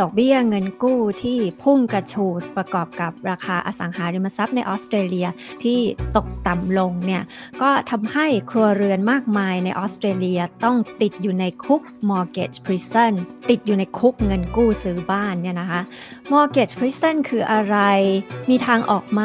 ดอกเบี้ยเงินกู้ที่พุ่งกระฉูดประกอบกับราคาอสังหาริมทรัพย์ในออสเตรเลียที่ตกต่ำลงเนี่ยก็ทำให้ครัวเรือนมากมายในออสเตรเลียต้องติดอยู่ในคุก mortgage prison ติดอยู่ในคุกเงินกู้ซื้อบ้านเนี่ยนะคะ mortgage prison คืออะไร มีทางออกไหม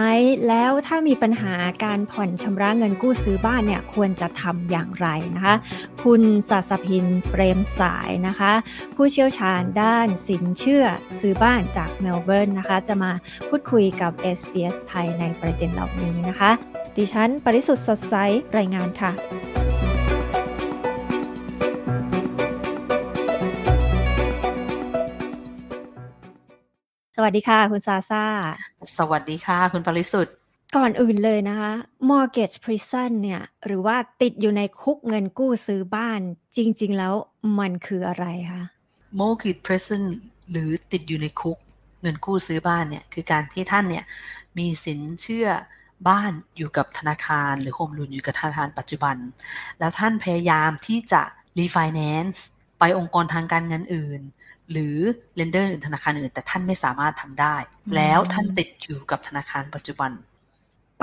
แล้วถ้ามีปัญหาการผ่อนชำระเงินกู้ซื้อบ้านเนี่ยควรจะทำอย่างไรนะคะ คุณศาสพินเปรมสายนะคะ ผู้เชี่ยวชาญด้านสินเชื่อซื้อบ้านจากเมลเบิร์นนะคะ จะมาพูดคุยกับ SBS ไทยในประเด็นเหล่านี้นะคะ ดิฉัน ปริสุทธ์สดใสรายงานค่ะสวัสดีค่ะ คุณซาซาสวัสดีค่ะ คุณปริสุทธิ์ก่อนอื่นเลยนะคะ mortgage prison เนี่ย หรือว่าติดอยู่ในคุกเงินกู้ซื้อบ้าน จริง ๆ แล้วมันคืออะไรคะ mortgage prison หรือติดอยู่ในคุกเงินกู้ซื้อบ้านเนี่ยคือการที่ท่านเนี่ยมีสินเชื่อบ้านอยู่กับธนาคาร หรือโฮมลูนอยู่กับธนาคารปัจจุบัน แล้วท่านพยายามที่จะ refinance ไปองค์กรทางการเงินอื่น หรือเลนเดอร์อื่นธนาคารอื่น แต่ท่านไม่สามารถทำได้ แล้วท่านติดอยู่กับธนาคารปัจจุบัน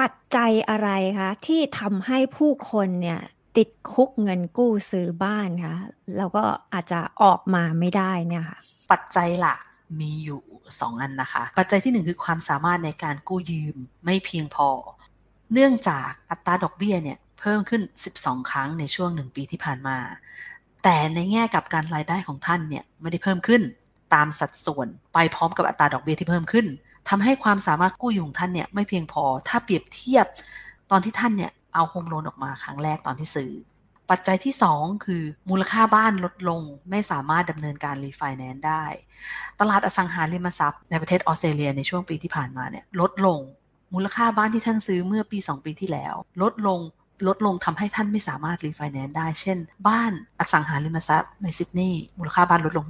ปัจจัยอะไรคะที่ทำให้ผู้คนเนี่ยติดคุกเงินกู้ซื้อบ้านคะแล้วก็อาจจะออกมาไม่ได้เนี่ยค่ะ ปัจจัยหลักมีอยู่สองอันนะคะ ปัจจัยที่หนึ่งคือความสามารถในการกู้ยืมไม่เพียงพอ เนื่องจากอัตราดอกเบี้ยเนี่ยเพิ่มขึ้น 12 ครั้งในช่วงหนึ่งปีที่ผ่านมา แต่ในแง่กับการรายได้ของท่านเนี่ยไม่ได้เพิ่มขึ้นตามสัดส่วนไปพร้อมกับอัตราดอกเบี้ยที่เพิ่มขึ้นทำให้ความสามารถกู้ยืมของท่านเนี่ยไม่เพียงพอถ้าเปรียบเทียบตอนที่ท่านเนี่ยเอาโฮมโลนออกมาครั้งแรกตอนที่ซื้อ ปัจจัยที่ 2 คือมูลค่าบ้านลดลง ไม่สามารถดำเนินการรีไฟแนนซ์ได้ ตลาดอสังหาริมทรัพย์ในประเทศออสเตรเลียในช่วงปีที่ผ่านมาเนี่ยลดลง มูลค่าบ้านที่ท่านซื้อเมื่อปี 2 ปีที่แล้ว ลดลงลดลงทำให้ท่านไม่สามารถรีไฟแนนซ์ได้ เช่น บ้านอสังหาริมทรัพย์ในซิดนีย์มูลค่าบ้านลดลง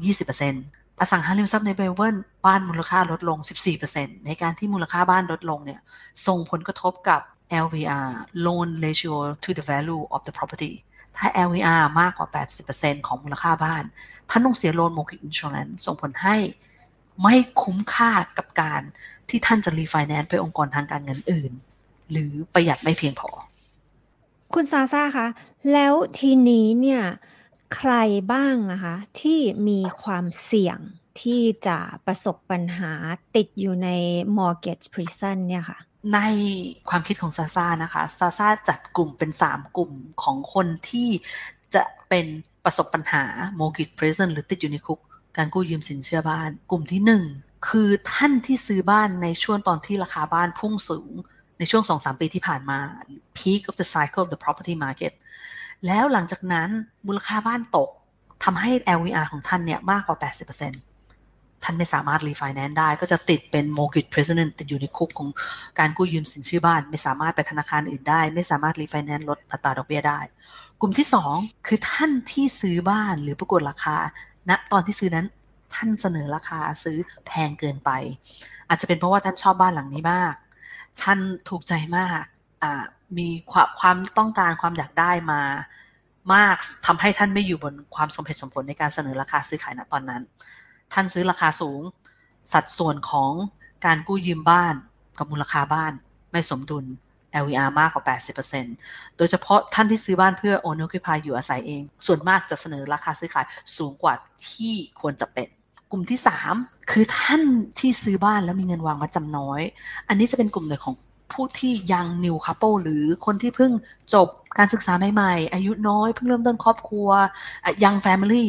20%อสังหาริมทรัพย์ในเมลเบิร์นบ้านมูลค่าลดลง 14%ในการที่มูลค่าบ้านลดลงเนี่ยส่งผลกระทบกับ LVR loan ratio to the value of the property ถ้า LVR มากกว่า 80%ของมูลค่าบ้าน ท่านต้องเสีย loan mortgage insurance ส่งผลให้ไม่คุ้มค่ากับการที่ท่านจะรีไฟแนนซ์ไปองค์กรทางการเงินอื่น หรือประหยัดไม่เพียงพอ คุณซาซาคะ แล้วทีนี้เนี่ยใครบ้างนะคะ ที่มีความเสี่ยงที่จะประสบปัญหาติดอยู่ใน mortgage prison เนี่ยค่ะ ในความคิดของซาซานะคะซาซาจัดกลุ่มเป็น 3 กลุ่มของคนที่จะเป็นประสบปัญหา mortgage prison หรือติดอยู่ในคุก การกู้ยืมสินเชื่อบ้าน กลุ่มที่ 1 คือท่านที่ซื้อบ้านในช่วงตอนที่ราคาบ้านพุ่งสูงในช่วง 2-3 ปีที่ผ่านมา peak of the cycle of the property market แล้วหลังจากนั้นมูลค่าบ้านตกทำให้ LVR ของท่านเนี่ยมากกว่า 80% ท่านไม่สามารถรีไฟแนนซ์ได้ ก็จะติดเป็น mortgage prison ติดอยู่ในคุกของการกู้ยืมสินเชื่อบ้าน ไม่สามารถไปธนาคารอื่นได้ ไม่สามารถรีไฟแนนซ์ลดอัตราดอกเบี้ยได้ กลุ่มที่ 2 คือท่านที่ซื้อบ้านหรือประกวดราคาณนะตอนที่ซื้อนั้นท่านเสนอราคาซื้อแพงเกินไป อาจจะเป็นเพราะว่าท่านชอบบ้านหลังนี้มาก ท่านถูกใจมากมีความความต้องการความอยากได้มามากทำให้ท่านไม่อยู่บนความสมเหตุสมผลในการเสนอราคาซื้อขายณตอนนั้น ท่านซื้อราคาสูง สัดส่วนของการกู้ยืมบ้านกับมูลค่าบ้านไม่สมดุล LVR มากกว่า 80%โดยเฉพาะท่านที่ซื้อบ้านเพื่อ own occupy อยู่อาศัยเอง ส่วนมากจะเสนอราคาซื้อขายสูงกว่าที่ควรจะเป็น กลุ่มที่ 3 คือท่านที่ซื้อบ้านแล้วมีเงินวางมาจำน้อย อันนี้จะเป็นกลุ่มหนึ่งของผู้ที่ยัง new couple หรือคนที่เพิ่งจบการศึกษาใหม่ๆ อายุน้อยเพิ่งเริ่มต้นครอบครัว young family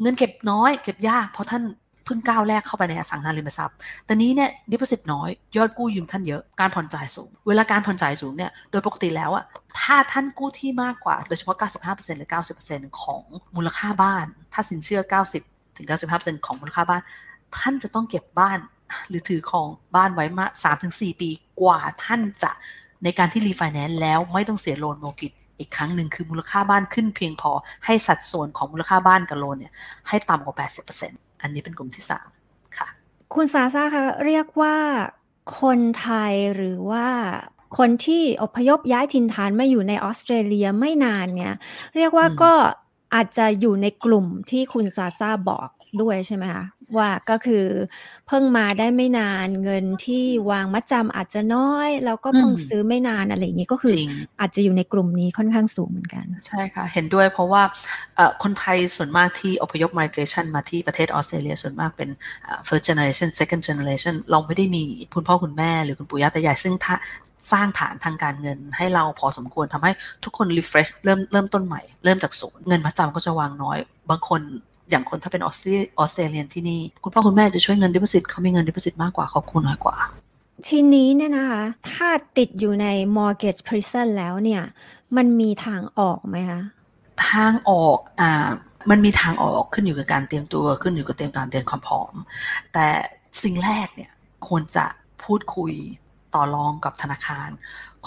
เงินเก็บน้อยเก็บยากเพราะท่าน เพิ่งก้าวแรกเข้าไปในอสังหาริมทรัพย์ แต่นี้เนี่ยดิปสิตน้อย ยอดกู้ยืมท่านเยอะ การผ่อนจ่ายสูง เวลาการผ่อนจ่ายสูงเนี่ย โดยปกติแล้วอะถ้าท่านกู้ที่มากกว่า โดยเฉพาะ 95%หรือ 90%ของมูลค่าบ้าน ถ้าสินเชื่อ 90ถึง95%ของมูลค่าบ้าน ท่านจะต้องเก็บบ้าน หรือถือของบ้านไว้มา3-4 ปีกว่าท่านจะในการที่รีไฟแนนซ์แล้วไม่ต้องเสีย loan mortgage อีกครั้งหนึ่งคือมูลค่าบ้านขึ้นเพียงพอให้สัดส่วนของมูลค่าบ้านกับ loan เนี่ยให้ต่ำกว่า 80% อันนี้เป็นกลุ่มที่3ค่ะ คุณซาซาคะเรียกว่าคนไทยหรือว่าคนที่อพยพย้ายถิ่นฐานมาอยู่ในออสเตรเลียไม่นานเนี่ย เรียกว่าก็อาจจะอยู่ในกลุ่มที่คุณซาซาบอก ด้วยใช่ไหมคะว่าก็คือเพิ่งมาได้ไม่นานเงินที่วางมัดจำอาจจะน้อย แล้วก็เพิ่งซื้อไม่นานอะไรอย่างนี้ก็คืออาจจะอยู่ในกลุ่มนี้ค่อนข้างสูงเหมือนกัน ใช่ค่ะ เห็นด้วยเพราะว่าคนไทยส่วนมากที่อพยพ migration มาที่ประเทศออสเตรเลียส่วนมากเป็น first generation second generation เราไม่ได้มีคุณพ่อคุณแม่หรือคุณปู่ย่าตายายซึ่งถ้าสร้างฐานทางการเงินให้เราพอสมควรทำให้ทุกคน refresh เริ่มเริ่มต้นใหม่ เริ่มจากศูนย์เงินมัดจำก็จะวางน้อย บางคน อย่างคนถ้าเป็นออสเตรออสเตรเลียนที่นี่ คุณพ่อคุณแม่จะช่วยเงินดิปซิตเขามีเงินดิปซิตมากกว่าเขาคูน้อยกว่า ทีนี้เนี่ยนะคะ ถ้าติดอยู่ใน mortgage prison แล้วเนี่ย มันมีทางออกไหมคะทางออกอ่ามันมีทางออกขึ้นอยู่กับการเตรียมตัวขึ้นอยู่กับเตรียมการเตรียมความพร้อม แต่สิ่งแรกเนี่ยควรจะพูดคุยต่อรองกับธนาคาร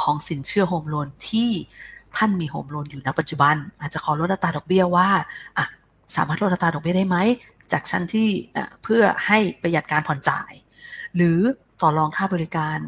ของสินเชื่อ home loan ที่ท่านมี home loan อยู่ณปัจจุบัน อาจจะขอลดอัตราดอกเบี้ยว่าอะ สามารถลดอัตราดอกเบี้ยได้ไหม จากชั้นที่เพื่อให้ประหยัดการผ่อนจ่าย หรือต่อรองค่าบริการ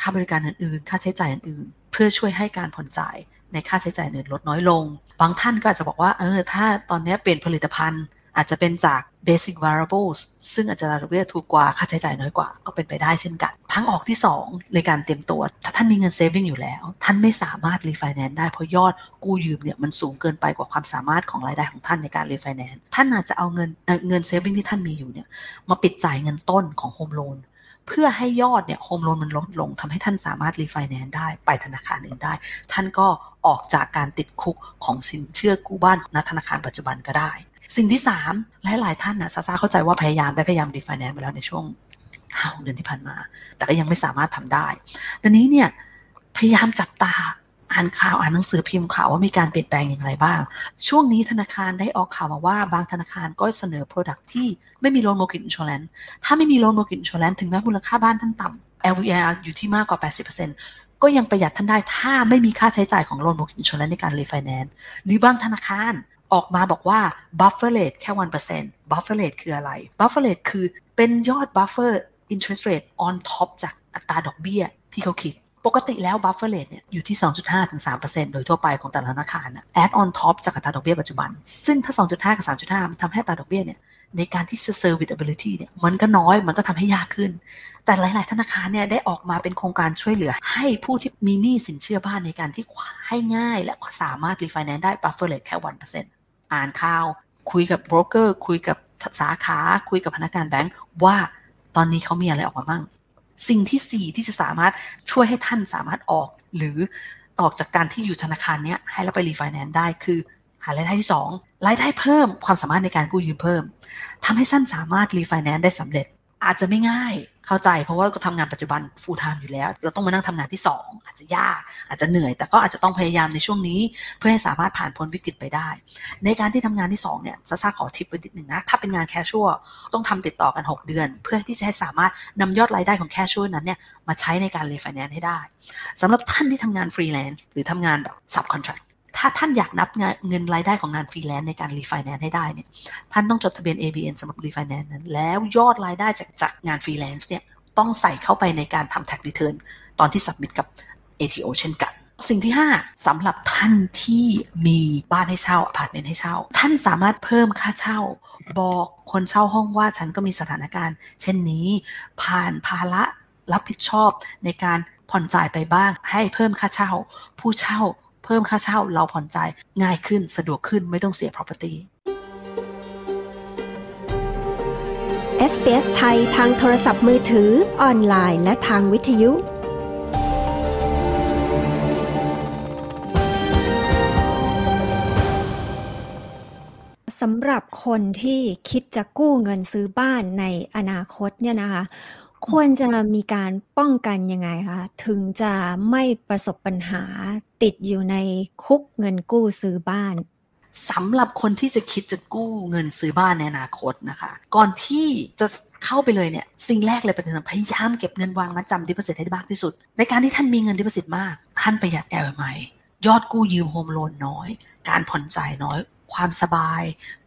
ค่าบริการอื่นๆ ค่าใช้จ่ายอื่นๆ เพื่อช่วยให้การผ่อนจ่ายในค่าใช้จ่ายอื่นลดน้อยลง บางท่านก็อาจจะบอกว่า เออ ถ้าตอนนี้เปลี่ยนผลิตภัณฑ์ อาจจะเป็นจาก basic variable ซึ่งอาจจะดอกเบี้ยถูกกว่าค่าใช้จ่ายน้อยกว่าก็เป็นไปได้เช่นกัน ทางออกที่ 2 ในการเตรียมตัว ถ้าท่านมีเงิน saving อยู่แล้ว ท่านไม่สามารถ refinance ได้เพราะยอดกู้ยืมเนี่ยมันสูงเกินไปกว่าความสามารถของรายได้ของท่านในการ refinance ท่านอาจจะเอาเงินเงิน saving ที่ท่านมีอยู่เนี่ยมาปิดจ่ายเงินต้นของ home loan เพื่อให้ยอดเนี่ย home loan มันลดลงทำให้ท่านสามารถรีไฟแนนซ์ได้ไปธนาคารอื่นได้ ท่านก็ออกจากการติดคุกของสินเชื่อกู้บ้านณธนาคารปัจจุบันก็ได้ สิ่งที่สามหลายท่านนะซาซาเข้าใจว่าพยายามได้พยายามรีไฟแนนซ์มาแล้วในช่วงห้าเดือนที่ผ่านมา แต่ก็ยังไม่สามารถทำได้ตอนนี้เนี่ยพยายามจับตา อ่านข่าวอ่านหนังสือพิมพ์ข่าวว่ามีการเปลี่ยนแปลงอย่างไรบ้าง ช่วงนี้ธนาคารได้ออกข่าวมาว่าบางธนาคารก็เสนอ Product ที่ไม่มีโลนโมกิ t อินช r แลนถ้าไม่มีโลนโมกิ t อินช r แลนถึงแม้มูลค่าบ้านท่านต่ำ LVR อยู่ที่มากกว่า 80%ก็ยังประหยัดท่านได้ถ้าไม่มีค่าใช้จ่ายของโลนโมกิ t อินช r แลนในการรีไฟแนนซ์หรือบางธนาคารออกมาบอกว่า buffer rate แค่ 1% buffer rate คืออะไร buffer rate คือเป็นยอด buffer interest rate on top จากอัตราดอกเบี้ยที่เขาคิด ปกติแล้ว buffer rate เนี่ยอยู่ที่ 2.5ถึง3%โดยทั่วไปของแต่ละธนาคารนะ add on top จากอัตราดอกเบี้ยปัจจุบัน ซึ่งถ้า 2.5 กับ 3.5มันทำให้อัตราดอกเบี้ยเนี่ยในการที่ serviceability เนี่ยมันก็น้อยมันก็ทำให้ยากขึ้น แต่หลาย ๆ ธนาคารเนี่ยได้ออกมาเป็นโครงการช่วยเหลือ ให้ผู้ที่มีหนี้สินเชื่อบ้านในการที่ให้ง่าย และสามารถ refinance ได้ buffer rate แค่1%อ่านข่าว คุยกับโบรกเกอร์คุยกับสาขา คุยกับพนักงานแบงค์ว่าตอนนี้เขามีอะไรออกมาบ้าง สิ่งที่ 4 ที่จะสามารถช่วยให้ท่านสามารถออก หรือออกจากการที่อยู่ธนาคารนี้ให้เราไปรีไฟแนนซ์ได้คือ หารายได้ที่2รายได้เพิ่มความสามารถในการกู้ยืมเพิ่มทำให้ท่านสามารถรีไฟแนนซ์ได้สำเร็จ อาจจะไม่ง่ายเข้าใจ เพราะว่าก็ทำงานปัจจุบัน full-time อยู่แล้ว เราต้องมานั่งทำงานที่ 2 อาจจะยากอาจจะเหนื่อย แต่ก็อาจจะต้องพยายามในช่วงนี้ เพื่อให้สามารถผ่านพ้นวิกฤตไปได้ ในการที่ทำงานที่ 2 เนี่ยซาซาขอทิปไว้นิดหนึ่งนะ ถ้าเป็นงาน casual ต้องทำติดต่อกัน 6 เดือน เพื่อที่จะให้สามารถนำยอดรายได้ของ casual นั้นเนี่ยมาใช้ในการรีไฟแนนซ์ให้ได้สำหรับท่านที่ทำงานฟรีแลนซ์หรือทำงานแบบ subcontract ถ้าท่านอยากนับเงินรายได้ของงานฟรีแลนซ์ในการรีไฟแนนซ์ให้ได้เนี่ย ท่านต้องจดทะเบียน ABN สำหรับรีไฟแนนซ์นั้นแล้วยอดรายได้จากจากงานฟรีแลนซ์เนี่ยต้องใส่เข้าไปในการทำ tax return ตอนที่ submit กับ ATO เช่นกัน สิ่งที่ 5สำหรับท่านที่มีบ้านให้เช่าอพาร์ตเมนต์ให้เช่า ท่านสามารถเพิ่มค่าเช่า บอกคนเช่าห้องว่าฉันก็มีสถานการณ์ เช่นนี้ ผ่านภาระรับผิดชอบในการผ่อนจ่ายไปบ้างให้เพิ่มค่าเช่า ผู้เช่า เพิ่มค่าเช่าเราผ่อนจ่ายง่ายขึ้นสะดวกขึ้นไม่ต้องเสีย property SBS ไทยทางโทรศัพท์มือถือออนไลน์และทางวิทยุสำหรับคนที่คิดจะกู้เงินซื้อบ้านในอนาคตเนี่ยนะคะ ควรจะมีการป้องกันยังไงคะ ถึงจะไม่ประสบปัญหาติดอยู่ในคุกเงินกู้ซื้อบ้านสำหรับคนที่จะคิดจะกู้เงินซื้อบ้านในอนาคตนะคะ ก่อนที่จะเข้าไปเลยเนี่ยสิ่งแรกเลยเป็นพยายามเก็บเงินวางมัดจำ deposit ให้ได้มากที่สุด ในการที่ท่านมีเงิน deposit มาก ท่านประหยัด LMI ยอดกู้ยืม home loan น้อย การผ่อนจ่ายน้อย ความสบาย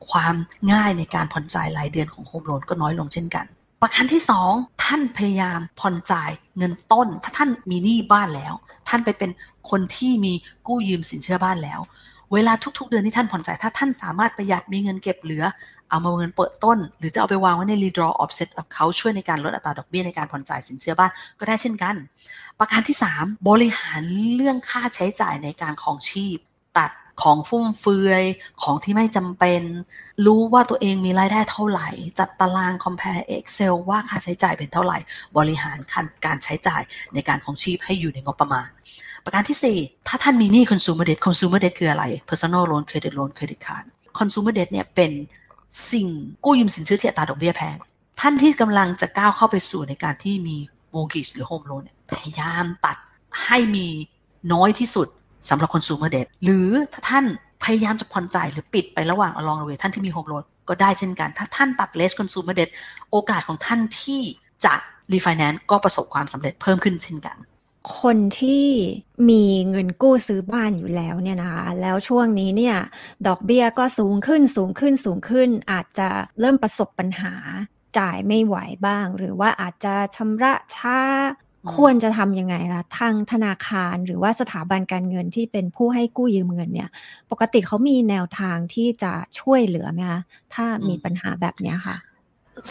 ความง่ายในการผ่อนจ่ายรายเดือนของโฮมโลนก็น้อยลงเช่นกัน ประการที่สองท่านพยายามผ่อนจ่ายเงินต้น ถ้าท่านมีหนี้บ้านแล้ว ท่านไปเป็นคนที่มีกู้ยืมสินเชื่อบ้านแล้ว เวลาทุกๆ เดือนที่ท่านผ่อนจ่ายถ้าท่านสามารถประหยัดมีเงินเก็บเหลือ เอามาเงินเปิดต้น หรือจะเอาไปวางไว้ใน redraw offset กับเขาช่วยในการลดอัตราดอกเบี้ยในการผ่อนจ่ายสินเชื่อบ้านก็ได้เช่นกัน ประการที่ 3 บริหารเรื่องค่าใช้จ่ายในการของชีพ ของฟุ่มเฟือย ของที่ไม่จำเป็น รู้ว่าตัวเองมีรายได้เท่าไหร่ จัดตาราง compare Excel ว่าค่าใช้จ่ายเป็นเท่าไหร่ บริหารการใช้จ่ายในการของชีพให้อยู่ในงบประมาณ ประการที่ 4 ถ้าท่านมีหนี้ consumer debt consumer debt คืออะไร personal loan credit loan credit card consumer debt เนี่ยเป็นสิ่งกู้ยืมสินเชื่อที่อัตราดอกเบี้ยแพง ท่านที่กำลังจะก้าวเข้าไปสู่ในการที่มี mortgage หรือ home loan พยายามตัดให้มีน้อยที่สุด สำหรับ consumer debt หรือถ้าท่านพยายามจะผ่อนจ่ายหรือปิดไประหว่าง along the way ท่านที่มี home loan ก็ได้เช่นกัน ถ้าท่านตัด less consumer debt โอกาสของท่านที่จะ refinance ก็ประสบความสำเร็จเพิ่มขึ้นเช่นกัน คนที่มีเงินกู้ซื้อบ้านอยู่แล้วเนี่ยนะคะแล้วช่วงนี้เนี่ยดอกเบี้ยก็สูงขึ้นสูงขึ้นสูงขึ้น อาจจะเริ่มประสบปัญหาจ่ายไม่ไหวบ้าง หรือว่าอาจจะชำระช้า ควรจะทำยังไงคะทางธนาคารหรือว่าสถาบันการเงินที่เป็นผู้ให้กู้ยืมเงินเนี่ย ปกติเขามีแนวทางที่จะช่วยเหลือไหมคะถ้ามีปัญหาแบบนี้ค่ะ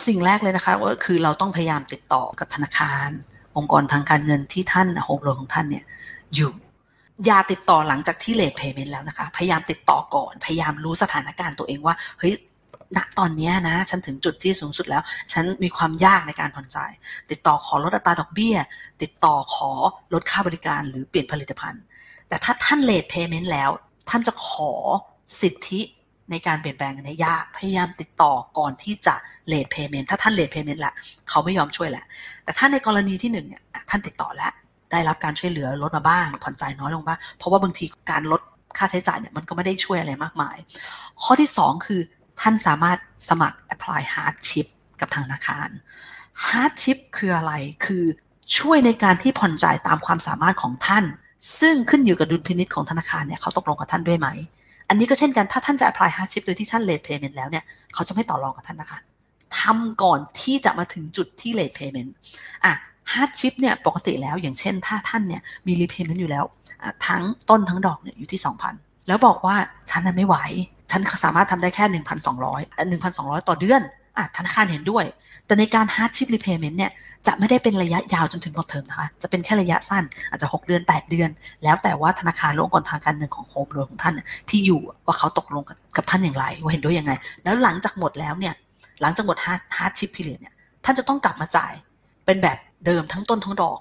สิ่งแรกเลยนะคะก็คือเราต้องพยายามติดต่อกับธนาคาร องค์กรทางการเงินที่ท่านโฮมโลนของท่านเนี่ยอยู่อย่าติดต่อหลังจากที่เลทเพย์เมนต์แล้วนะคะ พยายามติดต่อก่อน พยายามรู้สถานการณ์ตัวเองว่า เฮ้ย ณตอนนี้นะ ฉันถึงจุดที่สูงสุดแล้ว ฉันมีความยากในการผ่อนจ่าย ติดต่อขอลดอัตราดอกเบี้ย ติดต่อขอลดค่าบริการหรือเปลี่ยนผลิตภัณฑ์ แต่ถ้าท่านเลทเพย์เมนต์แล้ว ท่านจะขอสิทธิในการเปลี่ยนแปลงในยาก พยายามติดต่อก่อนที่จะเลทเพย์เมนต์ถ้าท่านเลทเพย์เมนต์ละเขาไม่ยอมช่วยแหละ แต่ถ้าในกรณีที่หนึ่งเนี่ยท่านติดต่อแล้ว ได้รับการช่วยเหลือลดมาบ้าง ผ่อนจ่ายน้อยลงบ้างเพราะว่าบางทีการลดค่าใช้จ่ายเนี่ยมันก็ไม่ได้ช่วยอะไรมากมาย ข้อที่ 2 คือ ท่านสามารถสมัคร apply hardship กับทางธนาคาร hardship คืออะไร คือช่วยในการที่ผ่อนจ่ายตามความสามารถของท่าน ซึ่งขึ้นอยู่กับดุลพินิษของธนาคารเนี่ยเขาตกลงกับท่านด้วยไหม อันนี้ก็เช่นกัน ถ้าท่านจะ apply hardship โดยที่ท่าน late payment แล้วเนี่ย เขาจะไม่ต่อรองกับท่านนะคะทำก่อนที่จะมาถึงจุดที่ late payment อะ hardship เนี่ยปกติแล้วอย่างเช่น ถ้าท่านเนี่ยมี repayment อยู่แล้ว ทั้งต้นทั้งดอกเนี่ยอยู่ที่ 2,000 แล้วบอกว่าฉันนั้นไม่ไหว ฉันสามารถทำได้แค่ 1,200 1,200 ต่อเดือนอะธนาคารเห็นด้วย แต่ในการ hardship repayment เนี่ยจะไม่ได้เป็นระยะยาวจนถึงหมดเทอมนะคะ จะเป็นแค่ระยะสั้นอาจจะ 6 เดือน 8 เดือน แล้วแต่ว่าธนาคารหรือองค์กรทางการเงินของโฮมโลนของท่านที่อยู่ว่าเขาตกลงกับท่านอย่างไร ว่าเห็นด้วยยังไง แล้วหลังจากหมดแล้วเนี่ยหลังจากหมด hardship period เนี่ยท่านจะต้องกลับมาจ่ายเป็นแบบเดิมทั้งต้นทั้งดอก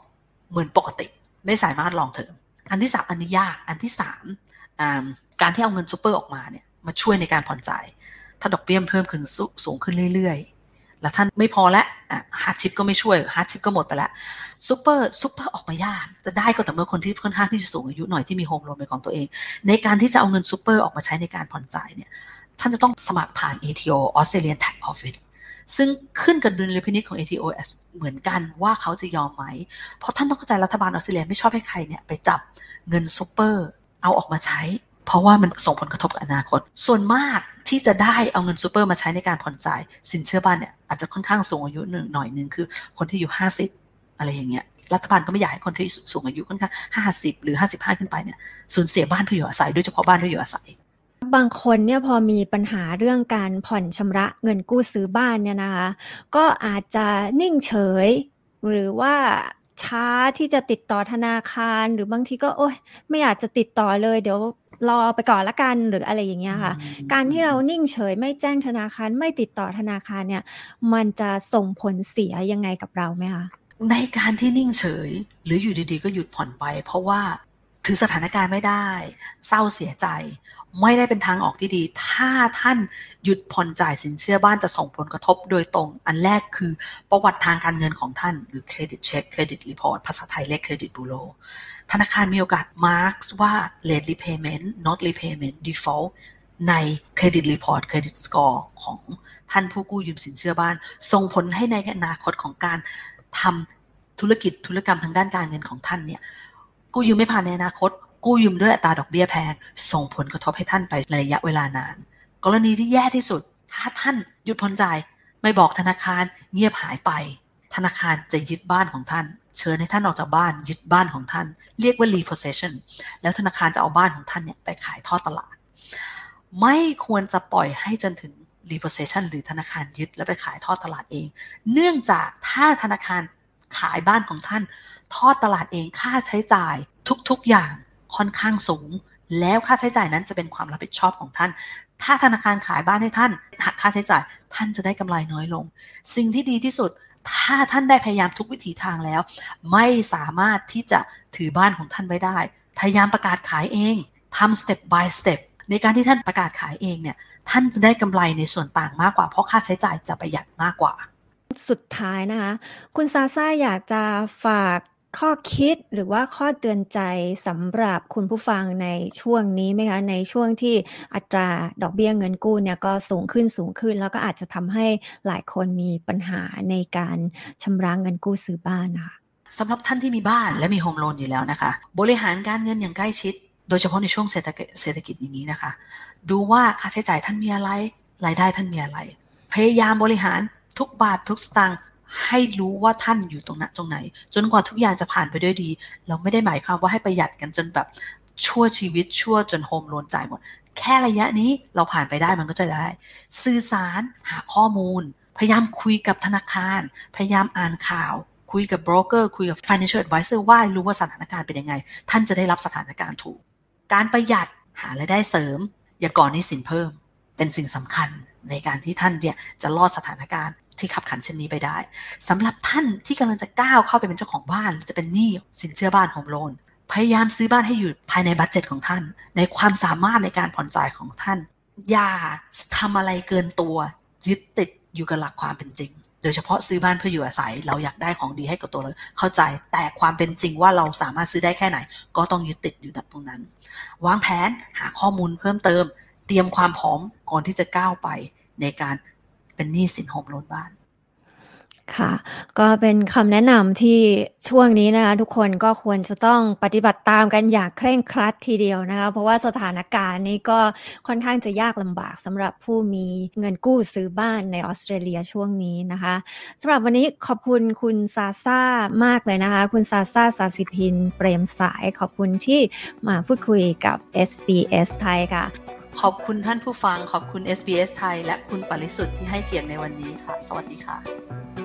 เหมือนปกติ ไม่สามารถ long term อันที่สามอันนี้ยากอันที่สามการที่เอาเงินซูเปอร์ออกมาเนี่ย มาช่วยในการผ่อนจ่าย ถ้าดอกเบี้ยเพิ่มขึ้นสูงขึ้นเรื่อยๆ แล้วท่านไม่พอแล้ว hardship ก็ไม่ช่วย hardship ก็หมดไปแล้ว super super ออกมายากจะได้ก็แต่เมื่อคนที่ค่อนข้างที่จะสูงอายุหน่อยที่มี home loan เป็นของตัวเอง ในการที่จะเอาเงินซูเปอร์ออกมาใช้ในการผ่อนจ่ายเนี่ยท่านจะต้องสมัครผ่าน ATO Australian Tax Office ซึ่งขึ้นกับดุลยพินิจของ ATO เหมือนกันว่าเขาจะยอมไหม เพราะท่านต้องเข้าใจรัฐบาลออสเตรเลียไม่ชอบให้ใครเนี่ยไปจับเงินซูเปอร์เอาออกมาใช้ เพราะว่ามันส่งผลกระทบกับอนาคต ส่วนมากที่จะได้เอาเงินซูเปอร์มาใช้ในการผ่อนจ่าย สินเชื่อบ้านเนี่ยอาจจะค่อนข้างสูงอายุหนึ่งหน่อยหนึ่งคือคนที่อยู่ห้าสิบอะไรอย่างเงี้ยรัฐบาลก็ไม่อยากให้คนที่สูงอายุค่อนข้างห้าสิบหรือห้าสิบห้าขึ้นไปเนี่ยสูญเสียบ้านเพื่ออยู่อาศัยโดยเฉพาะบ้านเพื่ออยู่อาศัย บางคนเนี่ยพอมีปัญหาเรื่องการผ่อนชำระเงินกู้ซื้อบ้านเนี่ยนะคะ ก็อาจจะนิ่งเฉย หรือว่าช้าที่จะติดต่อธนาคารหรือบางทีก็โอ๊ยไม่อยากจะติดต่อเลยเดี๋ยว รอไปก่อนละกันหรืออะไรอย่างเงี้ยค่ะ การที่เรานิ่งเฉยไม่แจ้งธนาคารไม่ติดต่อธนาคารเนี่ย มันจะส่งผลเสียยังไงกับเราไหมคะในการที่นิ่งเฉย หรืออยู่ดีๆ ก็หยุดผ่อนไป เพราะว่า ถือสถานการณ์ไม่ได้ เศร้าเสียใจ ไม่ได้เป็นทางออกที่ดี ถ้าท่านหยุดผ่อนจ่ายสินเชื่อบ้านจะส่งผลกระทบโดยตรง อันแรกคือประวัติทางการเงินของท่าน หรือ credit check credit report ภาษาไทยเรียกเครดิตบูโรธนาคารมีโอกาส mark ว่า late repayment not repayment default ใน credit report credit score ของท่านผู้กู้ยืมสินเชื่อบ้าน ส่งผลให้ในอนาคตของการทำธุรกิจธุรกรรมทางด้านการเงินของท่านเนี่ย กู้ยืมไม่ผ่านในอนาคต กู้ยืมด้วยอัตราดอกเบี้ยแพง ส่งผลกระทบให้ท่านไประยะเวลานาน กรณีที่แย่ที่สุด ถ้าท่านหยุดผ่อนจ่ายไม่บอกธนาคารเงียบหายไป ธนาคารจะยึดบ้านของท่าน เชิญให้ท่านออกจากบ้านยึดบ้านของท่าน เรียกว่า repossession แล้วธนาคารจะเอาบ้านของท่านเนี่ยไปขายทอดตลาด ไม่ควรจะปล่อยให้จนถึง repossession หรือธนาคารยึดแล้วไปขายทอดตลาดเอง เนื่องจากถ้าธนาคารขายบ้านของท่าน ทอดตลาดเองค่าใช้จ่ายทุกๆอย่างค่อนข้างสูง แล้วค่าใช้จ่ายนั้นจะเป็นความรับผิดชอบของท่าน ถ้าธนาคารขายบ้านให้ท่านหักค่าใช้จ่าย ท่านจะได้กำไรน้อยลง สิ่งที่ดีที่สุดถ้าท่านได้พยายามทุกวิถีทางแล้ว ไม่สามารถที่จะถือบ้านของท่านไว้ได้ พยายามประกาศขายเองทำ step by step ในการที่ท่านประกาศขายเองเนี่ยท่านจะได้กำไรในส่วนต่างมากกว่า เพราะค่าใช้จ่ายจะประหยัดมากกว่า สุดท้ายนะคะ คุณซาซ่าอยากจะฝาก ข้อคิดหรือว่าข้อเตือนใจสำหรับคุณผู้ฟังในช่วงนี้ไหมคะในช่วงที่อัตราดอกเบี้ยเงินกู้เนี่ยก็สูงขึ้นสูงขึ้น แล้วก็อาจจะทำให้หลายคนมีปัญหาในการชำระเงินกู้ซื้อบ้านนะคะสำหรับท่านที่มีบ้านและมี home loan อยู่แล้วนะคะ บริหารการเงินอย่างใกล้ชิด โดยเฉพาะในช่วงเศรษฐกิจเศรษฐกิจอย่างนี้นะคะ ดูว่าค่าใช้จ่ายท่านมีอะไรรายได้ท่านมีอะไร พยายามบริหารทุกบาททุกสตางค์ ให้รู้ว่าท่านอยู่ตรงนั้นตรงไหน จนกว่าทุกอย่างจะผ่านไปด้วยดี เราไม่ได้หมายความว่าให้ประหยัดกันจนแบบชั่วชีวิตชั่วจน home loan จ่ายหมด แค่ระยะนี้เราผ่านไปได้มันก็จะได้ สื่อสารหาข้อมูล พยายามคุยกับธนาคาร พยายามอ่านข่าว คุยกับโบรกเกอร์คุยกับ financial advisor ว่ารู้ว่าสถานการณ์เป็นยังไง ท่านจะได้รับสถานการณ์ถูก การประหยัดหารายได้เสริม อย่าก่อนนี้สินเพิ่ม เป็นสิ่งสำคัญในการที่ท่านเนี่ยจะรอดสถานการณ์ ที่ขับขันเช่นนี้ไปได้สำหรับท่านที่กำลังจะก้าวเข้าไปเป็นเจ้าของบ้าน จะเป็นหนี้สินเชื่อบ้านโฮมโลนพยายามซื้อบ้านให้อยู่ภายในบัตเจ็ตของท่าน ในความสามารถในการผ่อนจ่ายของท่าน อย่าทำอะไรเกินตัวยึดติดอยู่กับหลักความเป็นจริง โดยเฉพาะซื้อบ้านเพื่ออยู่อาศัย เราอยากได้ของดีให้กับตัวเราเข้าใจแต่ความเป็นจริงว่าเราสามารถซื้อได้แค่ไหน ก็ต้องยึดติดอยู่ตรงนั้น วางแผนหาข้อมูลเพิ่มเติม เตรียมความพร้อมก่อนที่จะก้าวไปในการเป็นหนี้สินโฮมโลนบ้าน ค่ะ ก็เป็นคำแนะนำที่ช่วงนี้นะคะทุกคนก็ควรจะต้องปฏิบัติตามกันอย่างเคร่งครัดทีเดียวนะคะ เพราะว่าสถานการณ์นี้ก็ค่อนข้างจะยากลำบากสำหรับผู้มีเงินกู้ซื้อบ้านในออสเตรเลียช่วงนี้นะคะสำหรับวันนี้ขอบคุณคุณซาซ่ามากเลยนะคะ คุณซาซ่าสาสิพิน เปรมสายขอบคุณที่มาพูดคุยกับ SBS ไทยค่ะขอบคุณท่านผู้ฟังขอบคุณ SBS ไทย และคุณปริสุทธิ์ที่ให้เกียรติในวันนี้ค่ะ สวัสดีค่ะ